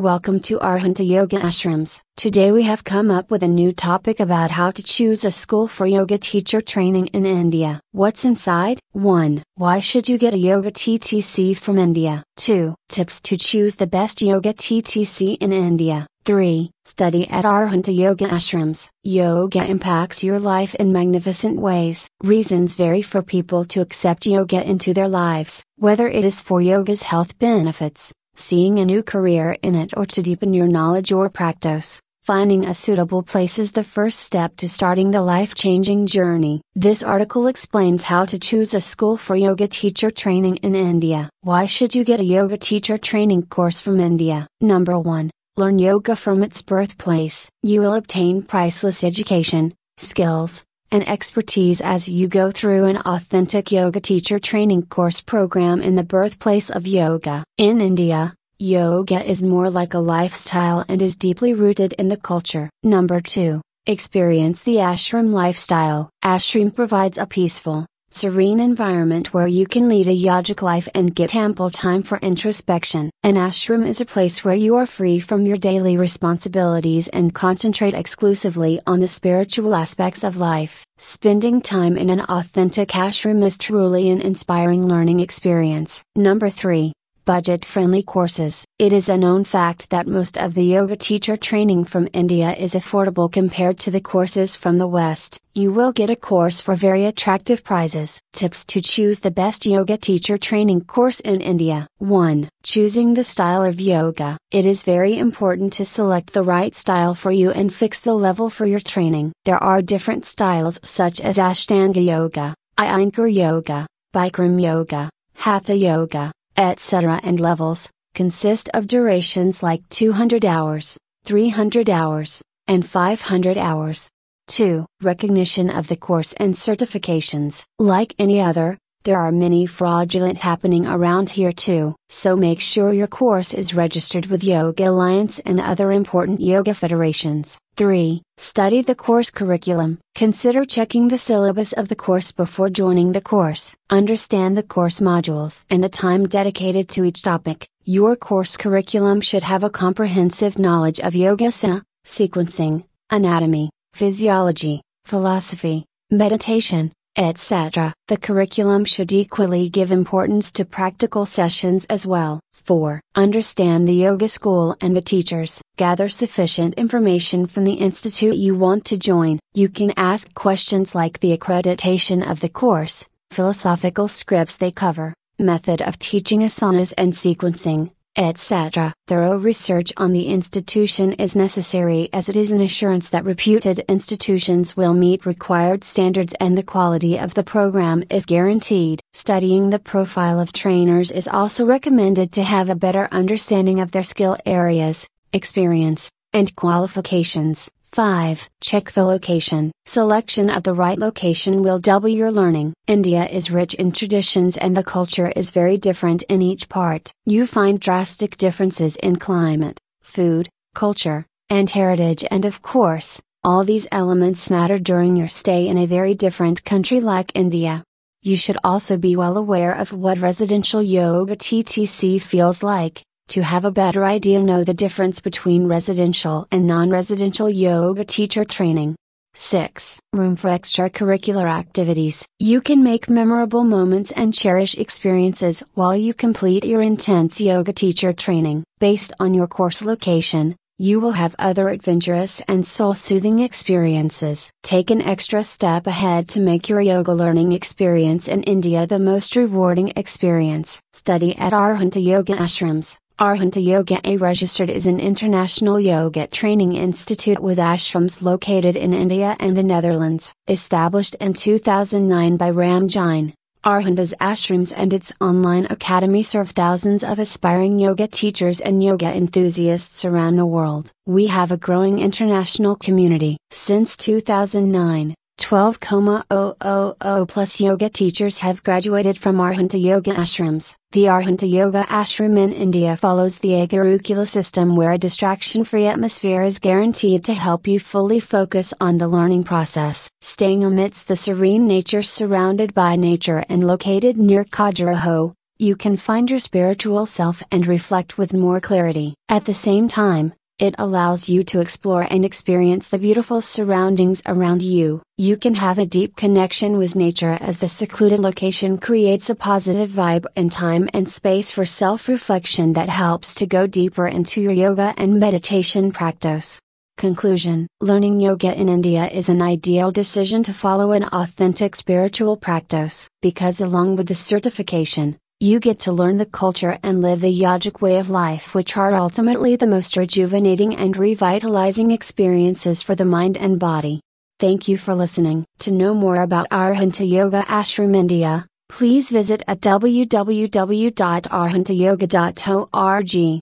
Welcome to Arhanta Yoga Ashrams. Today we have come up with a new topic about how to choose a school for yoga teacher training in India. What's inside? 1. Why should you get a yoga TTC from India? 2. Tips to choose the best yoga TTC in India. 3. Study at Arhanta Yoga Ashrams. Yoga impacts your life in magnificent ways. Reasons vary for people to accept yoga into their lives, whether it is for yoga's health benefits, seeing a new career in it or to deepen your knowledge or practice. Finding a suitable place is the first step to starting the life changing journey. This article explains how to choose a school for yoga teacher training in India. Why should you get a yoga teacher training course from India? Number 1. Learn yoga from its birthplace. You will obtain priceless education, skills, and expertise as you go through an authentic yoga teacher training course program in the birthplace of yoga. In India, yoga is more like a lifestyle and is deeply rooted in the culture. Number 2. Experience the ashram lifestyle. Ashram provides a peaceful, serene environment where you can lead a yogic life and get ample time for introspection. An ashram is a place where you are free from your daily responsibilities and concentrate exclusively on the spiritual aspects of life. Spending time in an authentic ashram is truly an inspiring learning experience. Number 3 budget friendly courses. It is a known fact that most of the yoga teacher training from India is affordable compared to the courses from the West. You will get a course for very attractive prices. Tips to choose the best yoga teacher training course in India. 1. Choosing the style of yoga. It is very important to select the right style for you and fix the level for your training. There are different styles such as Ashtanga Yoga, Iyengar Yoga, Bikram Yoga, Hatha Yoga, etc. and levels, consist of durations like 200 hours, 300 hours, and 500 hours. 2. Recognition of the course and certifications. Like any other, there are many fraudulent happening around here too. So make sure your course is registered with Yoga Alliance and other important yoga federations. 3. Study the course curriculum. Consider checking the syllabus of the course before joining the course. Understand the course modules and the time dedicated to each topic. Your course curriculum should have a comprehensive knowledge of yogasana, sequencing, anatomy, physiology, philosophy, meditation, etc. The curriculum should equally give importance to practical sessions as well. 4. Understand the yoga school and the teachers. Gather sufficient information from the institute you want to join. You can ask questions like the accreditation of the course, philosophical scripts they cover, method of teaching asanas and sequencing, etc. Thorough research on the institution is necessary as it is an assurance that reputed institutions will meet required standards and the quality of the program is guaranteed. Studying the profile of trainers is also recommended to have a better understanding of their skill areas, experience, and qualifications. 5. Check the location. Selection of the right location will double your learning. India is rich in traditions and the culture is very different in each part. You find drastic differences in climate, food, culture, and heritage, and of course, all these elements matter during your stay in a very different country like India. You should also be well aware of what residential yoga TTC feels like. To have a better idea, know the difference between residential and non residential yoga teacher training. 6. Room for extracurricular activities. You can make memorable moments and cherish experiences while you complete your intense yoga teacher training. Based on your course location, you will have other adventurous and soul soothing experiences. Take an extra step ahead to make your yoga learning experience in India the most rewarding experience. Study at Arhanta Yoga Ashrams. Arhanta Yoga A registered is an international yoga training institute with ashrams located in India and the Netherlands. Established in 2009 by Ram Jain, Arhanta's ashrams and its online academy serve thousands of aspiring yoga teachers and yoga enthusiasts around the world. We have a growing international community. Since 2009, 12,000 plus yoga teachers have graduated from Arhanta Yoga Ashrams. The Arhanta Yoga Ashram in India follows the Agarukula system where a distraction free atmosphere is guaranteed to help you fully focus on the learning process. Staying amidst the serene nature surrounded by nature and located near Khajuraho, you can find your spiritual self and reflect with more clarity. At the same time, it allows you to explore and experience the beautiful surroundings around you. You can have a deep connection with nature as the secluded location creates a positive vibe and time and space for self reflection that helps to go deeper into your yoga and meditation practice. Conclusion Learning yoga in India is an ideal decision to follow an authentic spiritual practice because, along with the certification, you get to learn the culture and live the yogic way of life, which are ultimately the most rejuvenating and revitalizing experiences for the mind and body. Thank you for listening. To know more about Arhanta Yoga Ashram India, please visit at www.arhantayoga.org.